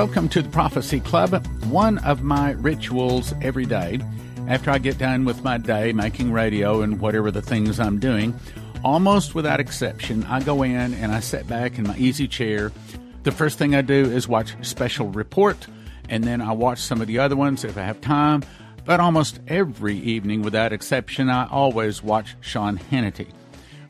Welcome to the Prophecy Club. One of my rituals every day, after I get done with my day making radio and whatever the things I'm doing, almost without exception, I go in and I sit back in my easy chair. The first thing I do is watch Special Report, and then I watch some of the other ones if I have time. But almost every evening, without exception, I always watch Sean Hannity.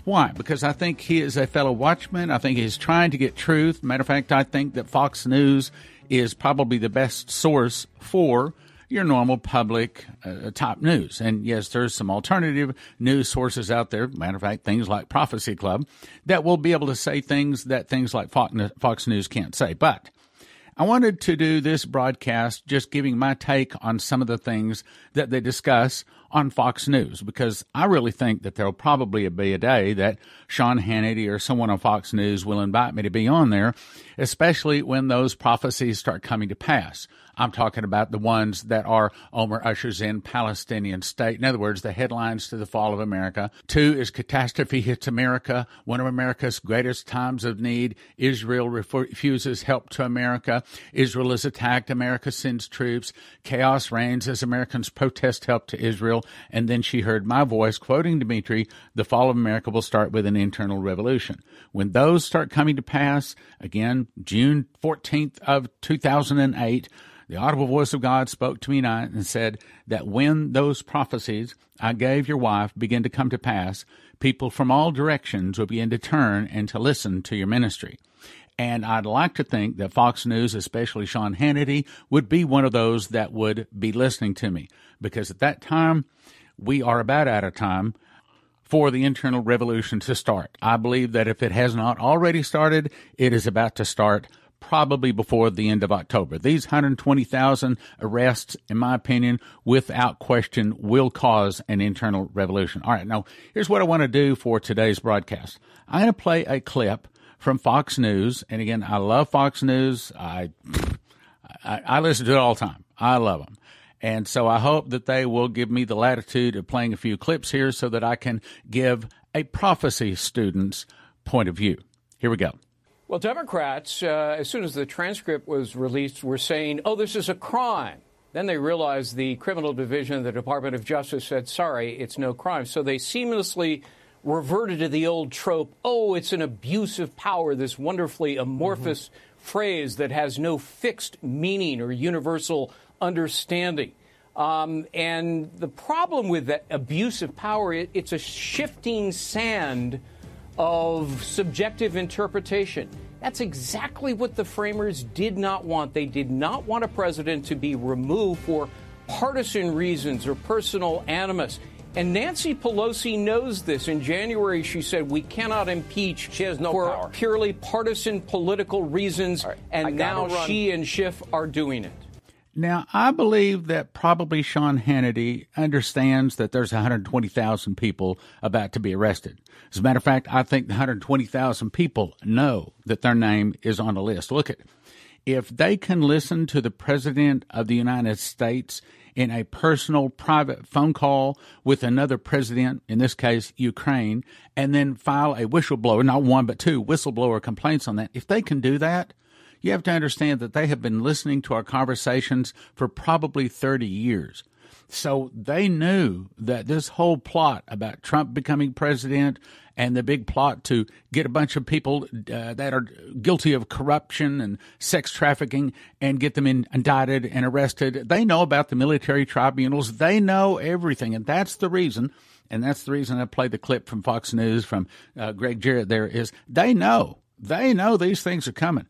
Why? Because I think he is a fellow watchman. I think he's trying to get truth. Matter of fact, I think that Fox News is probably the best source for your normal public uh, top news. And yes, there's some alternative news sources out there. Matter of fact, things like Prophecy Club that will be able to say things that things like Fox News can't say. But I wanted to do this broadcast just giving my take on some of the things that they discuss on Fox News because I really think that there'll probably be a day that Sean Hannity or someone on Fox News will invite me to be on there, especially when those prophecies start coming to pass. I'm talking about the ones that are Omer ushers in Palestinian state. In other words, the headlines to the fall of America. Two is catastrophe hits America, one of America's greatest times of need. Israel refuses help to America. Israel is attacked. America sends troops. Chaos reigns as Americans protest help to Israel. And then she heard my voice quoting Dimitri, the fall of America will start with an internal revolution. When those start coming to pass, again, June 14th of 2008, the audible voice of God spoke to me tonight and said that when those prophecies I gave your wife begin to come to pass, people from all directions will begin to turn and to listen to your ministry. And I'd like to think that Fox News, especially Sean Hannity, would be one of those that would be listening to me. Because at that time, we are about out of time for the internal revolution to start. I believe that if it has not already started, it is about to start probably before the end of October. These 120,000 arrests, in my opinion, without question, will cause an internal revolution. All right, now here's what I want to do for today's broadcast. I'm going to play a clip from Fox News, and again, I love Fox News. I I, I listen to it all the time. I love them. And so I hope that they will give me the latitude of playing a few clips here so that I can give a prophecy student's point of view. Here we go. Well, Democrats, uh, as soon as the transcript was released, were saying, oh, this is a crime. Then they realized the criminal division of the Department of Justice said, sorry, it's no crime. So they seamlessly reverted to the old trope oh, it's an abuse of power, this wonderfully amorphous mm-hmm. phrase that has no fixed meaning or universal understanding. Um, and the problem with that abuse of power, it, it's a shifting sand of subjective interpretation. That's exactly what the framers did not want. They did not want a president to be removed for partisan reasons or personal animus. And Nancy Pelosi knows this. In January, she said we cannot impeach she has no for power. purely partisan political reasons. Right. And now she and Schiff are doing it. Now, I believe that probably Sean Hannity understands that there's 120,000 people about to be arrested. As a matter of fact, I think the 120,000 people know that their name is on the list. Look at if they can listen to the President of the United States in a personal, private phone call with another president, in this case, Ukraine, and then file a whistleblower, not one, but two whistleblower complaints on that, if they can do that, you have to understand that they have been listening to our conversations for probably 30 years. So they knew that this whole plot about Trump becoming president and the big plot to get a bunch of people uh, that are guilty of corruption and sex trafficking and get them in, indicted and arrested. They know about the military tribunals. They know everything. And that's the reason. And that's the reason I played the clip from Fox News from uh, Gregg Jarrett there is they know. They know these things are coming.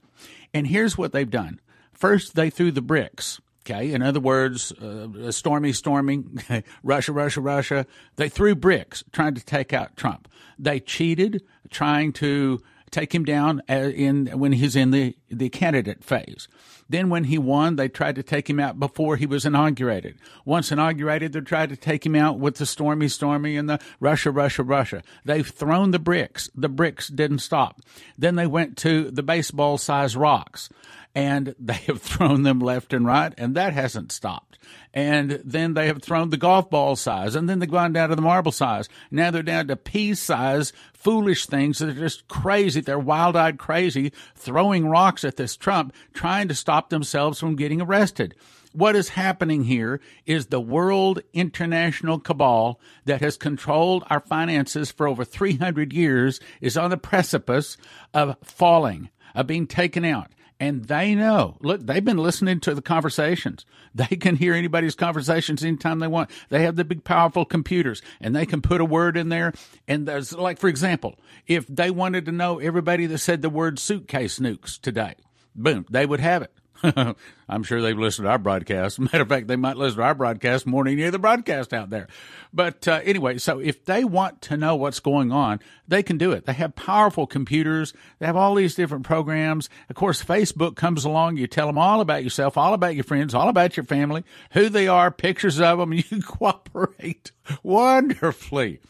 And here's what they've done. First, they threw the bricks. Okay. In other words, uh, stormy, storming, Russia, Russia, Russia. They threw bricks trying to take out Trump. They cheated trying to take him down uh, in when he's in the, the candidate phase. Then when he won, they tried to take him out before he was inaugurated. Once inaugurated, they tried to take him out with the stormy, stormy and the Russia, Russia, Russia. They've thrown the bricks. The bricks didn't stop. Then they went to the baseball size rocks. And they have thrown them left and right, and that hasn't stopped. And then they have thrown the golf ball size, and then they've gone down to the marble size. Now they're down to pea size, foolish things that are just crazy. They're wild eyed crazy, throwing rocks at this Trump, trying to stop themselves from getting arrested what is happening here is the world international cabal that has controlled our finances for over 300 years is on the precipice of falling, of being taken out. And they know, look, they've been listening to the conversations. They can hear anybody's conversations anytime they want. They have the big, powerful computers and they can put a word in there. And there's, like, for example, if they wanted to know everybody that said the word suitcase nukes today, boom, they would have it. I'm sure they've listened to our broadcast. Matter of fact, they might listen to our broadcast more than any other broadcast out there. But uh, anyway, so if they want to know what's going on, they can do it. They have powerful computers. They have all these different programs. Of course, Facebook comes along. You tell them all about yourself, all about your friends, all about your family, who they are, pictures of them, you cooperate wonderfully.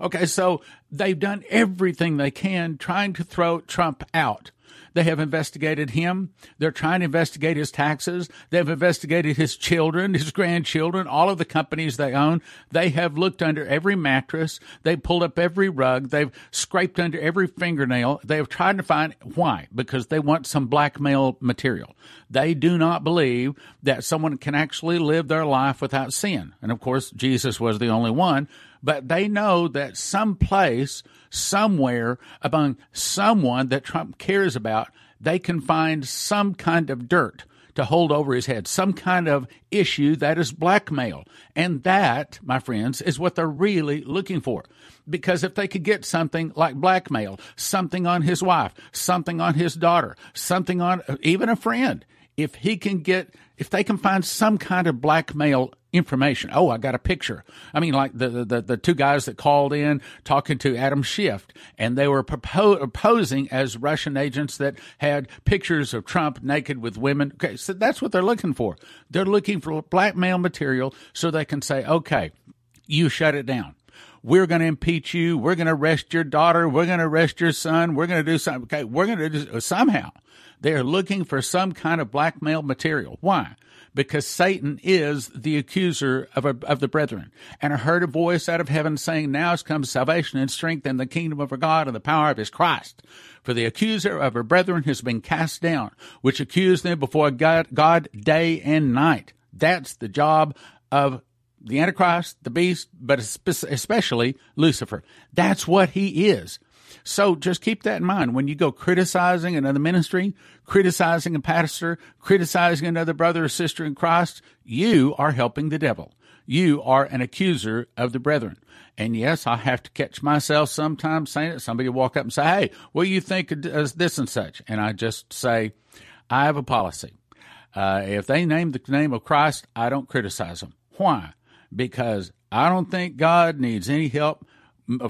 Okay, so they've done everything they can trying to throw Trump out. They have investigated him. They're trying to investigate his taxes. They've investigated his children, his grandchildren, all of the companies they own. They have looked under every mattress. They pulled up every rug. They've scraped under every fingernail. They have tried to find why? Because they want some blackmail material. They do not believe that someone can actually live their life without sin. And of course, Jesus was the only one, but they know that some place somewhere among someone that Trump cares about, they can find some kind of dirt to hold over his head, some kind of issue that is blackmail. And that, my friends, is what they're really looking for. Because if they could get something like blackmail, something on his wife, something on his daughter, something on even a friend, if he can get, if they can find some kind of blackmail information. Oh, I got a picture. I mean, like the, the, the two guys that called in talking to Adam Schiff, and they were propo- posing as Russian agents that had pictures of Trump naked with women. Okay, so that's what they're looking for. They're looking for blackmail material so they can say, okay, you shut it down. We're going to impeach you. We're going to arrest your daughter. We're going to arrest your son. We're going to do something. Okay, we're going to do somehow. They're looking for some kind of blackmail material. Why? because Satan is the accuser of, a, of the brethren. And I heard a voice out of heaven saying, Now has come salvation and strength in the kingdom of our God and the power of his Christ. For the accuser of our brethren has been cast down, which accused them before God, God day and night. That's the job of the Antichrist, the beast, but especially Lucifer. That's what he is. So just keep that in mind when you go criticizing another ministry, criticizing a pastor, criticizing another brother or sister in Christ, you are helping the devil. You are an accuser of the brethren. And yes, I have to catch myself sometimes saying it. Somebody walk up and say, Hey, what do you think of this and such? And I just say, I have a policy. Uh, if they name the name of Christ, I don't criticize them. Why? Because I don't think God needs any help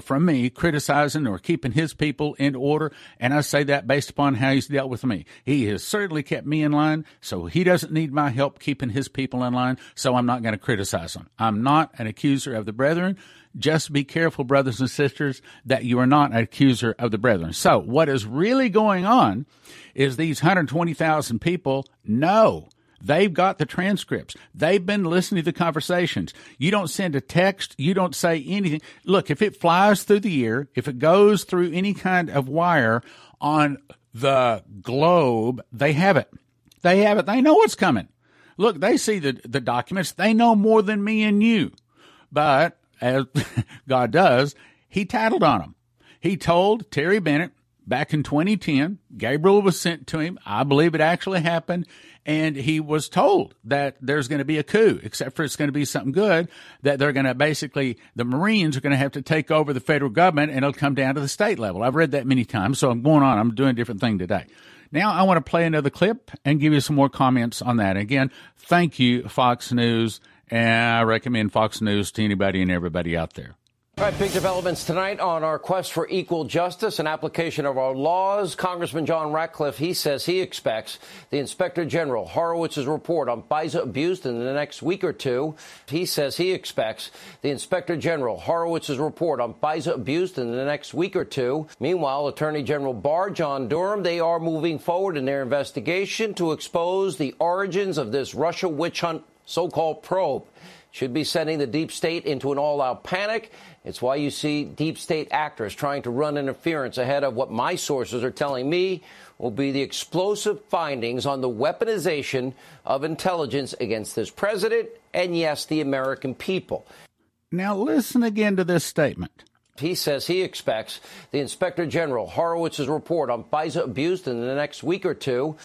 from me criticizing or keeping his people in order. And I say that based upon how he's dealt with me. He has certainly kept me in line, so he doesn't need my help keeping his people in line, so I'm not going to criticize him. I'm not an accuser of the brethren. Just be careful, brothers and sisters, that you are not an accuser of the brethren. So, what is really going on is these 120,000 people know They've got the transcripts. They've been listening to the conversations. You don't send a text. You don't say anything. Look, if it flies through the air, if it goes through any kind of wire on the globe, they have it. They have it. They know what's coming. Look, they see the, the documents. They know more than me and you. But as God does, he tattled on them. He told Terry Bennett back in 2010, Gabriel was sent to him. I believe it actually happened and he was told that there's going to be a coup, except for it's going to be something good, that they're going to basically, the Marines are going to have to take over the federal government and it'll come down to the state level. I've read that many times, so I'm going on. I'm doing a different thing today. Now I want to play another clip and give you some more comments on that. Again, thank you, Fox News, and I recommend Fox News to anybody and everybody out there. Right, big developments tonight on our quest for equal justice and application of our laws. Congressman John Ratcliffe, he says he expects the Inspector General Horowitz's report on FISA abuse in the next week or two. He says he expects the Inspector General Horowitz's report on FISA abuse in the next week or two. Meanwhile, Attorney General Barr, John Durham, they are moving forward in their investigation to expose the origins of this Russia witch hunt so-called probe should be sending the deep state into an all out panic. It's why you see deep state actors trying to run interference ahead of what my sources are telling me will be the explosive findings on the weaponization of intelligence against this president and, yes, the American people. Now, listen again to this statement. He says he expects the Inspector General Horowitz's report on FISA abuse in the next week or two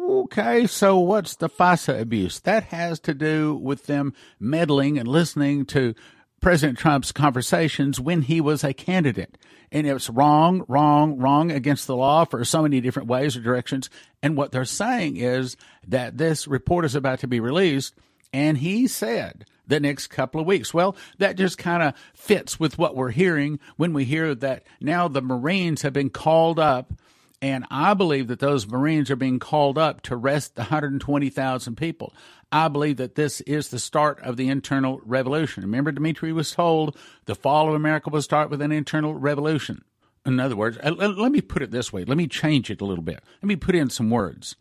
Okay, so what's the FISA abuse? That has to do with them meddling and listening to President Trump's conversations when he was a candidate. And it's wrong, wrong, wrong against the law for so many different ways or directions. And what they're saying is that this report is about to be released. And he said the next couple of weeks. Well, that just kind of fits with what we're hearing when we hear that now the Marines have been called up and I believe that those Marines are being called up to arrest 120,000 people. I believe that this is the start of the internal revolution. Remember, Dimitri was told the fall of America will start with an internal revolution. In other words, uh, let me put it this way. Let me change it a little bit. Let me put in some words.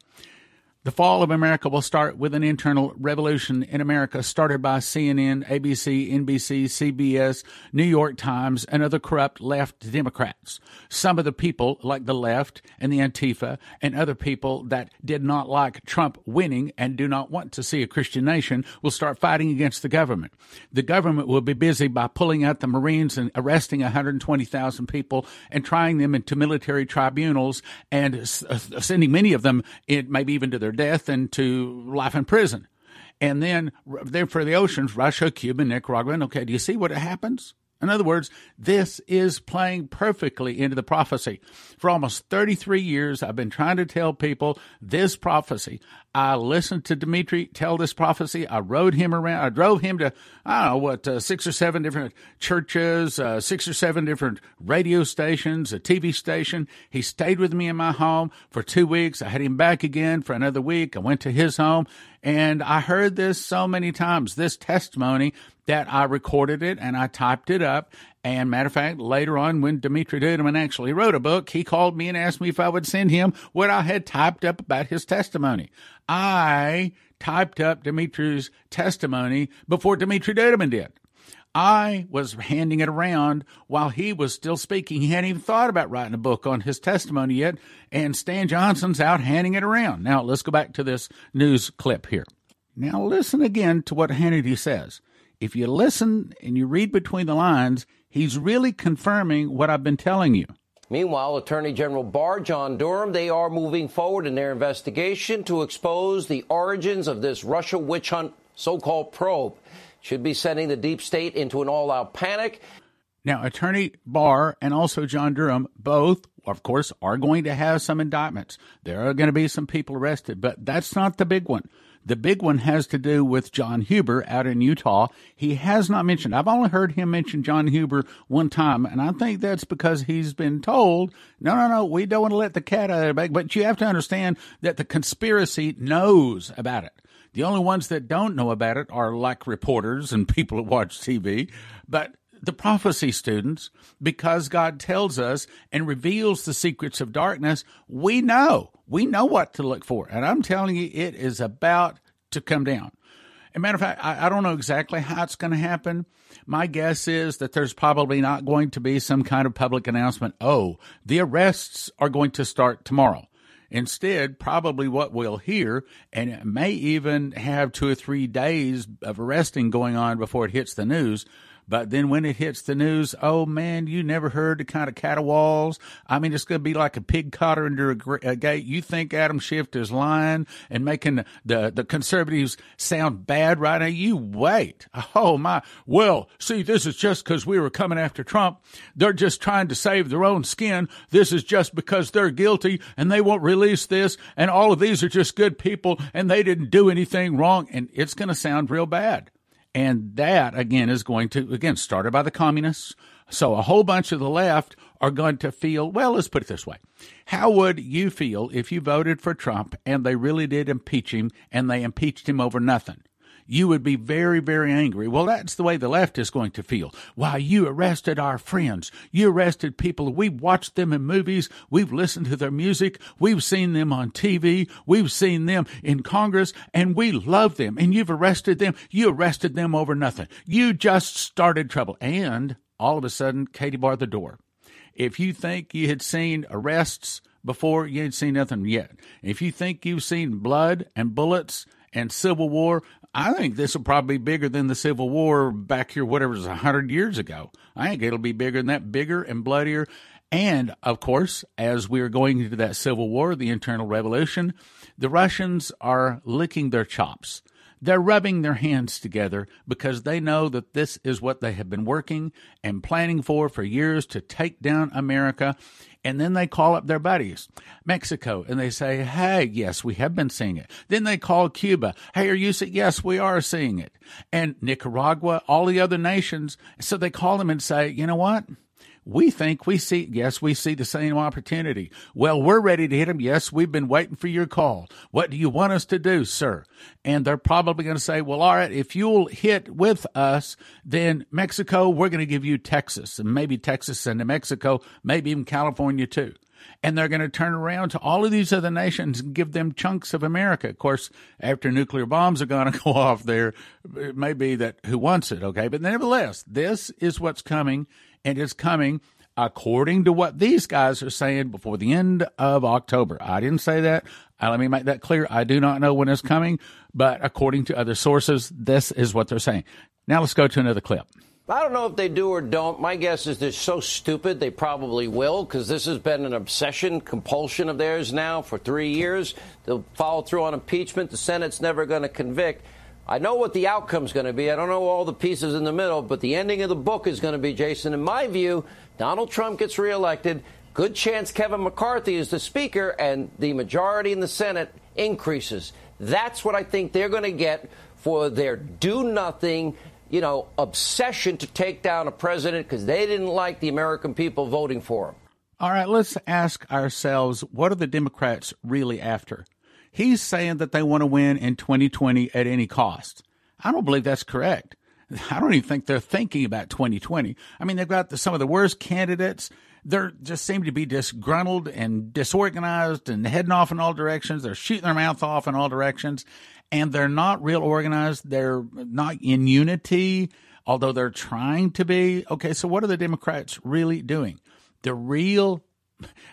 The fall of America will start with an internal revolution in America started by CNN, ABC, NBC, CBS, New York Times, and other corrupt left Democrats. Some of the people, like the left and the Antifa, and other people that did not like Trump winning and do not want to see a Christian nation, will start fighting against the government. The government will be busy by pulling out the Marines and arresting 120,000 people and trying them into military tribunals and uh, sending many of them, maybe even to their death and to life in prison. And then there for the oceans, Russia, Cuba, Nicaragua. Okay, do you see what happens? In other words, this is playing perfectly into the prophecy. For almost 33 years, I've been trying to tell people this prophecy. I listened to Dimitri tell this prophecy. I rode him around. I drove him to, I don't know, what, uh, six or seven different churches, uh, six or seven different radio stations, a TV station. He stayed with me in my home for two weeks. I had him back again for another week. I went to his home and I heard this so many times, this testimony that I recorded it and I typed it up. And matter of fact, later on, when Dimitri Duduman actually wrote a book, he called me and asked me if I would send him what I had typed up about his testimony. I typed up Dimitri's testimony before Dimitri Duduman did. I was handing it around while he was still speaking. He hadn't even thought about writing a book on his testimony yet, and Stan Johnson's out handing it around. Now, let's go back to this news clip here. Now, listen again to what Hannity says. If you listen and you read between the lines, he's really confirming what I've been telling you. Meanwhile, Attorney General Barr, John Durham, they are moving forward in their investigation to expose the origins of this Russia witch hunt so called probe should be sending the deep state into an all out panic. Now, Attorney Barr and also John Durham both, of course, are going to have some indictments. There are going to be some people arrested, but that's not the big one. The big one has to do with John Huber out in Utah. He has not mentioned, I've only heard him mention John Huber one time, and I think that's because he's been told, no, no, no, we don't want to let the cat out of the bag. But you have to understand that the conspiracy knows about it. The only ones that don't know about it are like reporters and people who watch TV. But the prophecy students, because God tells us and reveals the secrets of darkness, we know. We know what to look for. And I'm telling you, it is about to come down. As a matter of fact, I, I don't know exactly how it's going to happen. My guess is that there's probably not going to be some kind of public announcement. Oh, the arrests are going to start tomorrow. Instead, probably what we'll hear, and it may even have two or three days of arresting going on before it hits the news, but then when it hits the news, oh man, you never heard the kind of caterwauls. I mean, it's going to be like a pig caught under a, gate. You think Adam Schiff is lying and making the, the conservatives sound bad right now? You wait. Oh my. Well, see, this is just because we were coming after Trump. They're just trying to save their own skin. This is just because they're guilty and they won't release this. And all of these are just good people and they didn't do anything wrong. And it's going to sound real bad. And that, again, is going to, again, started by the communists. So a whole bunch of the left are going to feel, well, let's put it this way. How would you feel if you voted for Trump and they really did impeach him and they impeached him over nothing? You would be very, very angry. Well, that's the way the left is going to feel. Why, you arrested our friends. You arrested people. We've watched them in movies. We've listened to their music. We've seen them on TV. We've seen them in Congress and we love them. And you've arrested them. You arrested them over nothing. You just started trouble. And all of a sudden, Katie barred the door. If you think you had seen arrests before, you ain't seen nothing yet. If you think you've seen blood and bullets and civil war, I think this will probably be bigger than the Civil War back here, whatever it was, 100 years ago. I think it'll be bigger than that, bigger and bloodier. And of course, as we are going into that Civil War, the internal revolution, the Russians are licking their chops. They're rubbing their hands together because they know that this is what they have been working and planning for for years to take down America. And then they call up their buddies, Mexico, and they say, Hey, yes, we have been seeing it. Then they call Cuba. Hey, are you seeing? Yes, we are seeing it. And Nicaragua, all the other nations. So they call them and say, You know what? We think we see, yes, we see the same opportunity. Well, we're ready to hit them. Yes, we've been waiting for your call. What do you want us to do, sir? And they're probably going to say, well, all right, if you'll hit with us, then Mexico, we're going to give you Texas and maybe Texas and New Mexico, maybe even California too and they're going to turn around to all of these other nations and give them chunks of America. Of course, after nuclear bombs are going to go off there, it may be that who wants it, okay? But nevertheless, this is what's coming, and it's coming according to what these guys are saying before the end of October. I didn't say that. Uh, let me make that clear. I do not know when it's coming, but according to other sources, this is what they're saying. Now let's go to another clip. I don't know if they do or don't. My guess is they're so stupid they probably will because this has been an obsession, compulsion of theirs now for three years. They'll follow through on impeachment. The Senate's never going to convict. I know what the outcome's going to be. I don't know all the pieces in the middle, but the ending of the book is going to be, Jason, in my view, Donald Trump gets reelected. Good chance Kevin McCarthy is the Speaker, and the majority in the Senate increases. That's what I think they're going to get for their do nothing you know, obsession to take down a president because they didn't like the American people voting for him. All right, let's ask ourselves what are the Democrats really after? He's saying that they want to win in 2020 at any cost. I don't believe that's correct. I don't even think they're thinking about 2020. I mean, they've got the, some of the worst candidates. They just seem to be disgruntled and disorganized and heading off in all directions. They're shooting their mouth off in all directions and they're not real organized. They're not in unity, although they're trying to be. Okay, so what are the Democrats really doing? The real,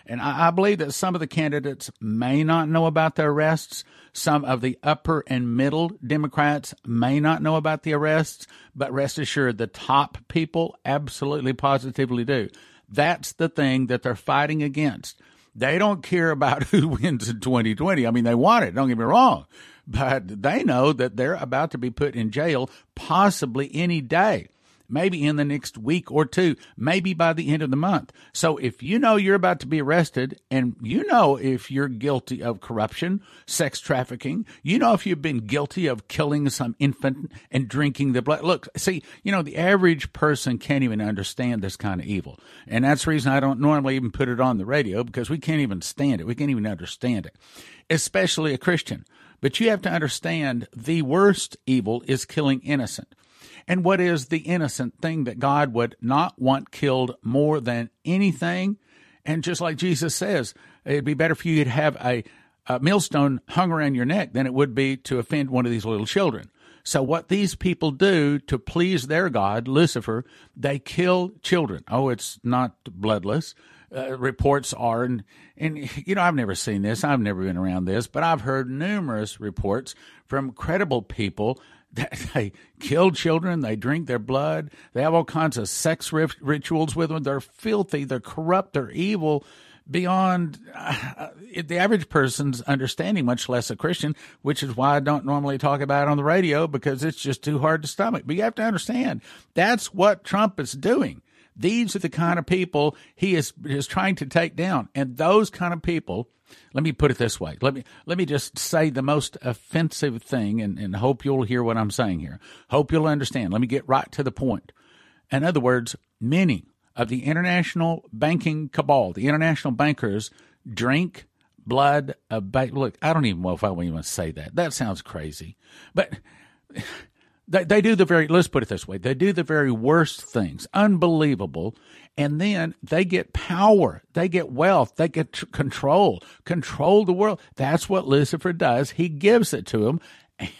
and I, I believe that some of the candidates may not know about the arrests. Some of the upper and middle Democrats may not know about the arrests, but rest assured, the top people absolutely positively do. That's the thing that they're fighting against. They don't care about who wins in 2020. I mean, they want it, don't get me wrong but they know that they're about to be put in jail possibly any day maybe in the next week or two, maybe by the end of the month. So if you know you're about to be arrested and you know if you're guilty of corruption, sex trafficking, you know if you've been guilty of killing some infant and drinking the blood. Look, see, you know, the average person can't even understand this kind of evil. And that's the reason I don't normally even put it on the radio because we can't even stand it. We can't even understand it, especially a Christian. But you have to understand the worst evil is killing innocent. And what is the innocent thing that God would not want killed more than anything? And just like Jesus says, it'd be better for you to have a, a millstone hung around your neck than it would be to offend one of these little children. So what these people do to please their God, Lucifer, they kill children. Oh, it's not bloodless uh, reports are, and, and you know, I've never seen this, I've never been around this, but I've heard numerous reports from credible people they kill children, they drink their blood, they have all kinds of sex rituals with them. They're filthy, they're corrupt, they're evil beyond uh, the average person's understanding, much less a Christian, which is why I don't normally talk about it on the radio because it's just too hard to stomach. But you have to understand that's what Trump is doing. These are the kind of people he is, is trying to take down. And those kind of people, let me put it this way. Let me, let me just say the most offensive thing and, and hope you'll hear what I'm saying here. Hope you'll understand. Let me get right to the point. In other words, many of the international banking cabal, the international bankers, drink blood of ba- look. I don't even know if I want to say that. That sounds crazy, but they, they do the very. Let's put it this way: they do the very worst things, unbelievable, and then they get power, they get wealth, they get tr- control, control the world. That's what Lucifer does. He gives it to them,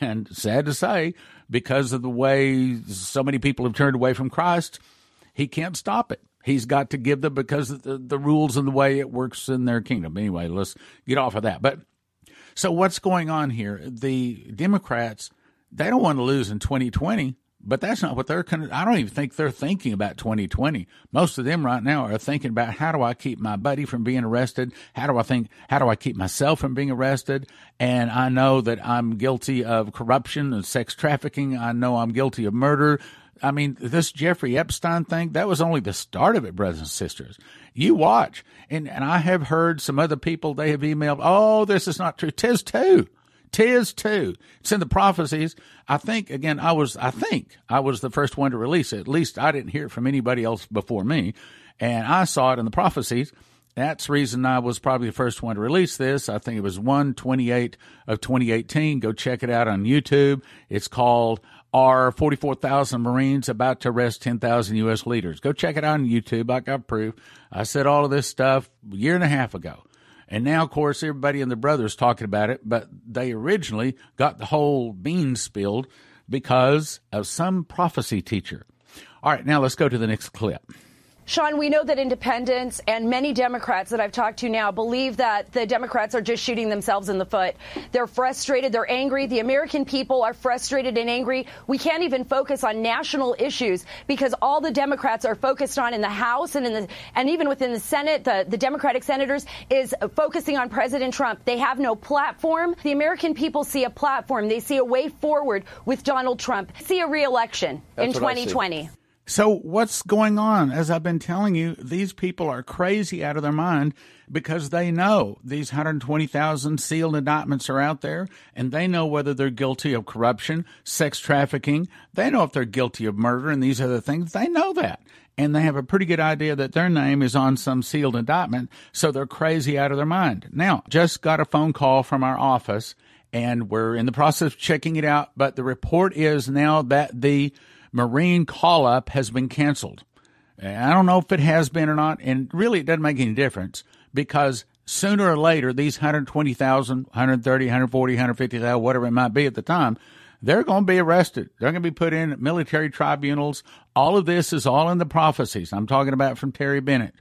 and sad to say, because of the way so many people have turned away from Christ he can't stop it. He's got to give them because of the, the rules and the way it works in their kingdom. Anyway, let's get off of that. But so what's going on here? The Democrats, they don't want to lose in 2020, but that's not what they're. I don't even think they're thinking about 2020. Most of them right now are thinking about how do I keep my buddy from being arrested? How do I think? How do I keep myself from being arrested? And I know that I'm guilty of corruption and sex trafficking. I know I'm guilty of murder. I mean, this Jeffrey Epstein thing, that was only the start of it, brothers and sisters. You watch. And, and I have heard some other people, they have emailed, oh, this is not true. Tis too. Tis too. It's in the prophecies. I think, again, I was, I think I was the first one to release it. At least I didn't hear it from anybody else before me. And I saw it in the prophecies. That's the reason I was probably the first one to release this. I think it was 128 of 2018. Go check it out on YouTube. It's called are 44,000 Marines about to arrest 10,000 U.S. leaders. Go check it out on YouTube. I got proof. I said all of this stuff a year and a half ago. And now, of course, everybody and the brothers talking about it, but they originally got the whole beans spilled because of some prophecy teacher. All right, now let's go to the next clip. Sean, we know that independents and many Democrats that I've talked to now believe that the Democrats are just shooting themselves in the foot. They're frustrated. They're angry. The American people are frustrated and angry. We can't even focus on national issues because all the Democrats are focused on in the House and in the and even within the Senate, the, the Democratic senators is focusing on President Trump. They have no platform. The American people see a platform. They see a way forward with Donald Trump. See a reelection That's in 2020. So, what's going on? As I've been telling you, these people are crazy out of their mind because they know these 120,000 sealed indictments are out there and they know whether they're guilty of corruption, sex trafficking. They know if they're guilty of murder and these other things. They know that. And they have a pretty good idea that their name is on some sealed indictment. So they're crazy out of their mind. Now, just got a phone call from our office and we're in the process of checking it out. But the report is now that the Marine call up has been canceled. I don't know if it has been or not, and really it doesn't make any difference because sooner or later, these 120,000, 130, 140, 150,000, whatever it might be at the time, they're going to be arrested. They're going to be put in military tribunals. All of this is all in the prophecies. I'm talking about from Terry Bennett.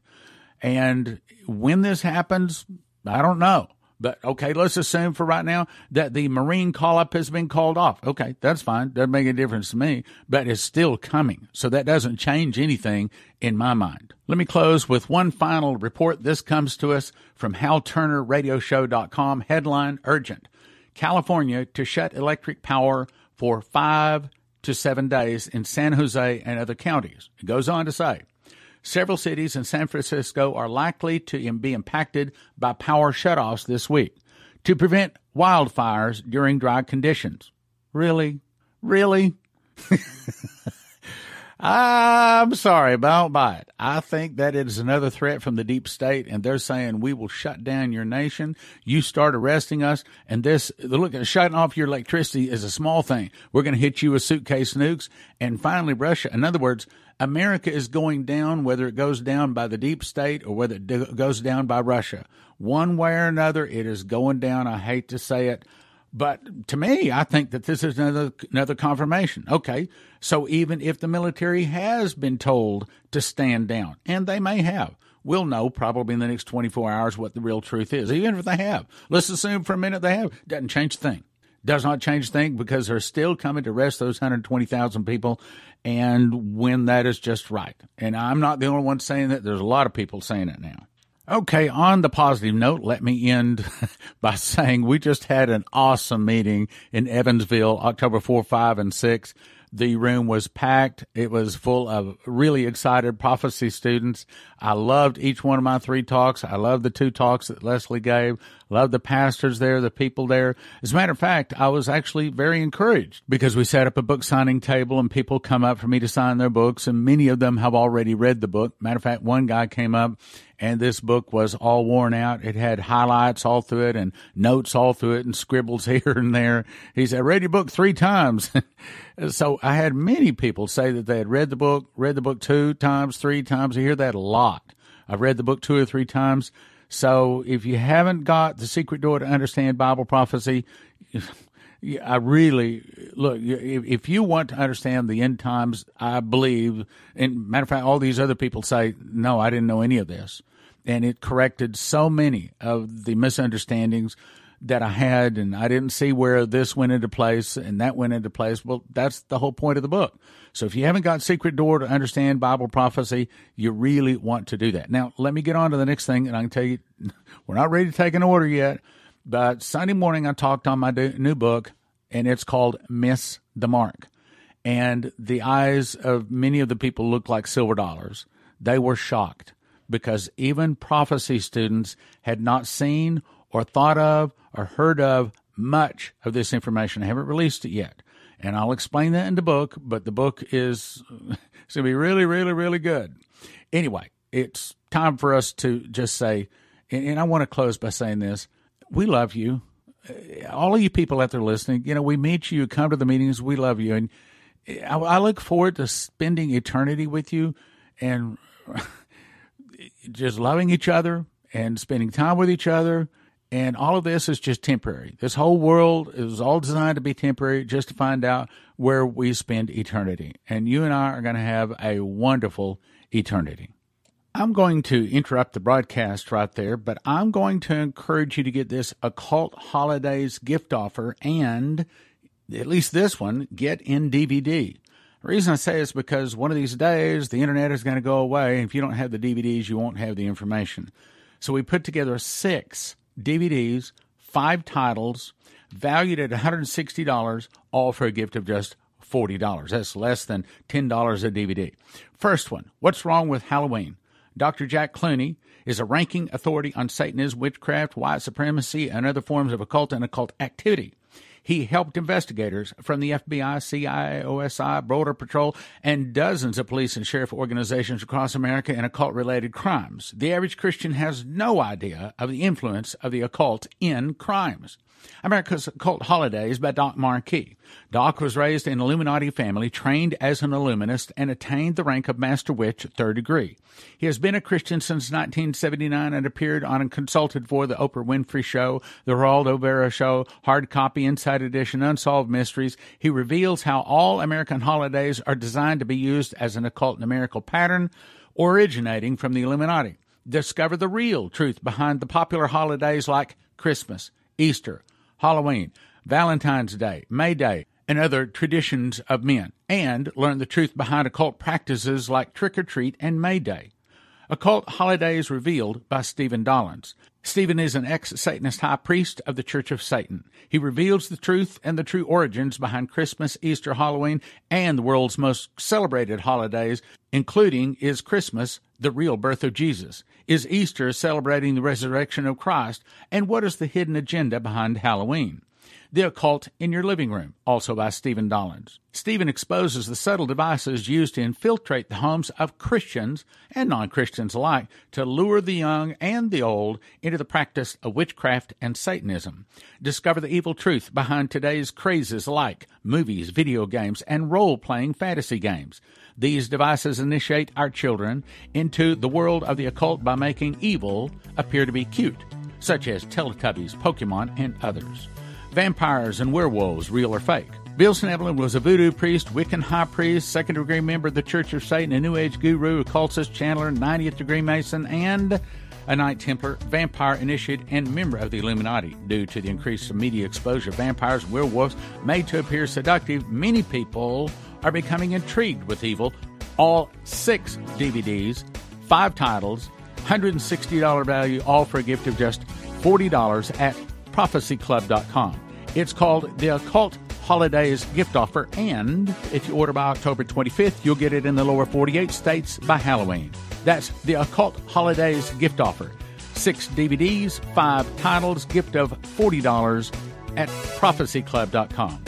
And when this happens, I don't know. But okay, let's assume for right now that the Marine call up has been called off. Okay, that's fine. Doesn't make a difference to me, but it's still coming. So that doesn't change anything in my mind. Let me close with one final report. This comes to us from HalTurnerRadioshow.com. Headline Urgent California to shut electric power for five to seven days in San Jose and other counties. It goes on to say, Several cities in San Francisco are likely to be impacted by power shutoffs this week to prevent wildfires during dry conditions. Really? Really? I'm sorry, but I don't buy it. I think that it is another threat from the deep state, and they're saying we will shut down your nation. You start arresting us, and this look shutting off your electricity is a small thing. We're going to hit you with suitcase nukes, and finally Russia. In other words, America is going down, whether it goes down by the deep state or whether it goes down by Russia. One way or another, it is going down. I hate to say it. But to me, I think that this is another another confirmation. Okay, so even if the military has been told to stand down, and they may have, we'll know probably in the next 24 hours what the real truth is. Even if they have, let's assume for a minute they have, doesn't change a thing. Does not change a thing because they're still coming to arrest those 120,000 people, and when that is just right. And I'm not the only one saying that. There's a lot of people saying it now. Okay, on the positive note, let me end by saying we just had an awesome meeting in Evansville, October 4, 5, and 6. The room was packed. It was full of really excited prophecy students. I loved each one of my three talks. I loved the two talks that Leslie gave. Loved the pastors there, the people there. As a matter of fact, I was actually very encouraged because we set up a book signing table and people come up for me to sign their books and many of them have already read the book. Matter of fact, one guy came up and this book was all worn out. It had highlights all through it and notes all through it and scribbles here and there. He said, I read your book three times. so I had many people say that they had read the book, read the book two times, three times. I hear that a lot. I've read the book two or three times. So if you haven't got the secret door to understand Bible prophecy, I really look. If you want to understand the end times, I believe. And matter of fact, all these other people say, "No, I didn't know any of this," and it corrected so many of the misunderstandings that I had, and I didn't see where this went into place and that went into place. Well, that's the whole point of the book. So if you haven't got Secret Door to understand Bible prophecy, you really want to do that. Now, let me get on to the next thing, and I can tell you, we're not ready to take an order yet. But Sunday morning, I talked on my new book, and it's called Miss the Mark. And the eyes of many of the people looked like silver dollars. They were shocked because even prophecy students had not seen or thought of or heard of much of this information. I haven't released it yet. And I'll explain that in the book, but the book is it's going to be really, really, really good. Anyway, it's time for us to just say, and, and I want to close by saying this we love you. Uh, all of you people out there listening, you know, we meet you, come to the meetings, we love you. And I, I look forward to spending eternity with you and just loving each other and spending time with each other. And all of this is just temporary. This whole world is all designed to be temporary just to find out where we spend eternity. And you and I are going to have a wonderful eternity. I'm going to interrupt the broadcast right there, but I'm going to encourage you to get this Occult Holidays gift offer and at least this one, get in DVD. The reason I say is because one of these days the internet is going to go away. If you don't have the DVDs, you won't have the information. So we put together six DVDs, five titles, valued at $160, all for a gift of just $40. That's less than $10 a DVD. First one What's Wrong with Halloween? Dr. Jack Clooney is a ranking authority on Satanism, witchcraft, white supremacy, and other forms of occult and occult activity. He helped investigators from the FBI, CIA, OSI, Border Patrol, and dozens of police and sheriff organizations across America in occult related crimes. The average Christian has no idea of the influence of the occult in crimes. America's Occult Holidays by Doc Marquis. Doc was raised in an Illuminati family, trained as an Illuminist, and attained the rank of Master Witch, third degree. He has been a Christian since 1979 and appeared on and consulted for The Oprah Winfrey Show, The Geraldo Rivera Show, Hard Copy, Inside Edition, Unsolved Mysteries. He reveals how all American holidays are designed to be used as an occult numerical pattern originating from the Illuminati. Discover the real truth behind the popular holidays like Christmas, Easter, Halloween, Valentine's Day, May Day, and other traditions of men, and learn the truth behind occult practices like trick or treat and May Day. Occult Holidays Revealed by Stephen Dollins. Stephen is an ex Satanist high priest of the Church of Satan. He reveals the truth and the true origins behind Christmas, Easter, Halloween, and the world's most celebrated holidays, including is Christmas, the real birth of Jesus? Is Easter celebrating the resurrection of Christ? And what is the hidden agenda behind Halloween? The Occult in Your Living Room, also by Stephen Dollins. Stephen exposes the subtle devices used to infiltrate the homes of Christians and non Christians alike to lure the young and the old into the practice of witchcraft and Satanism. Discover the evil truth behind today's crazes like movies, video games, and role playing fantasy games. These devices initiate our children into the world of the occult by making evil appear to be cute, such as Teletubbies, Pokemon, and others vampires and werewolves, real or fake. Bill Schnoebelen was a voodoo priest, Wiccan high priest, second degree member of the Church of Satan, a New Age guru, occultist, channeler, 90th degree Mason, and a Knight Templar, vampire initiate, and member of the Illuminati. Due to the increased media exposure vampires werewolves made to appear seductive, many people are becoming intrigued with evil. All six DVDs, five titles, $160 value, all for a gift of just $40 at prophecyclub.com. It's called The Occult Holidays gift offer, and if you order by October 25th, you'll get it in the lower 48 states by Halloween. That's the Occult Holidays gift offer. Six DVDs, five titles, gift of $40 at prophecyclub.com.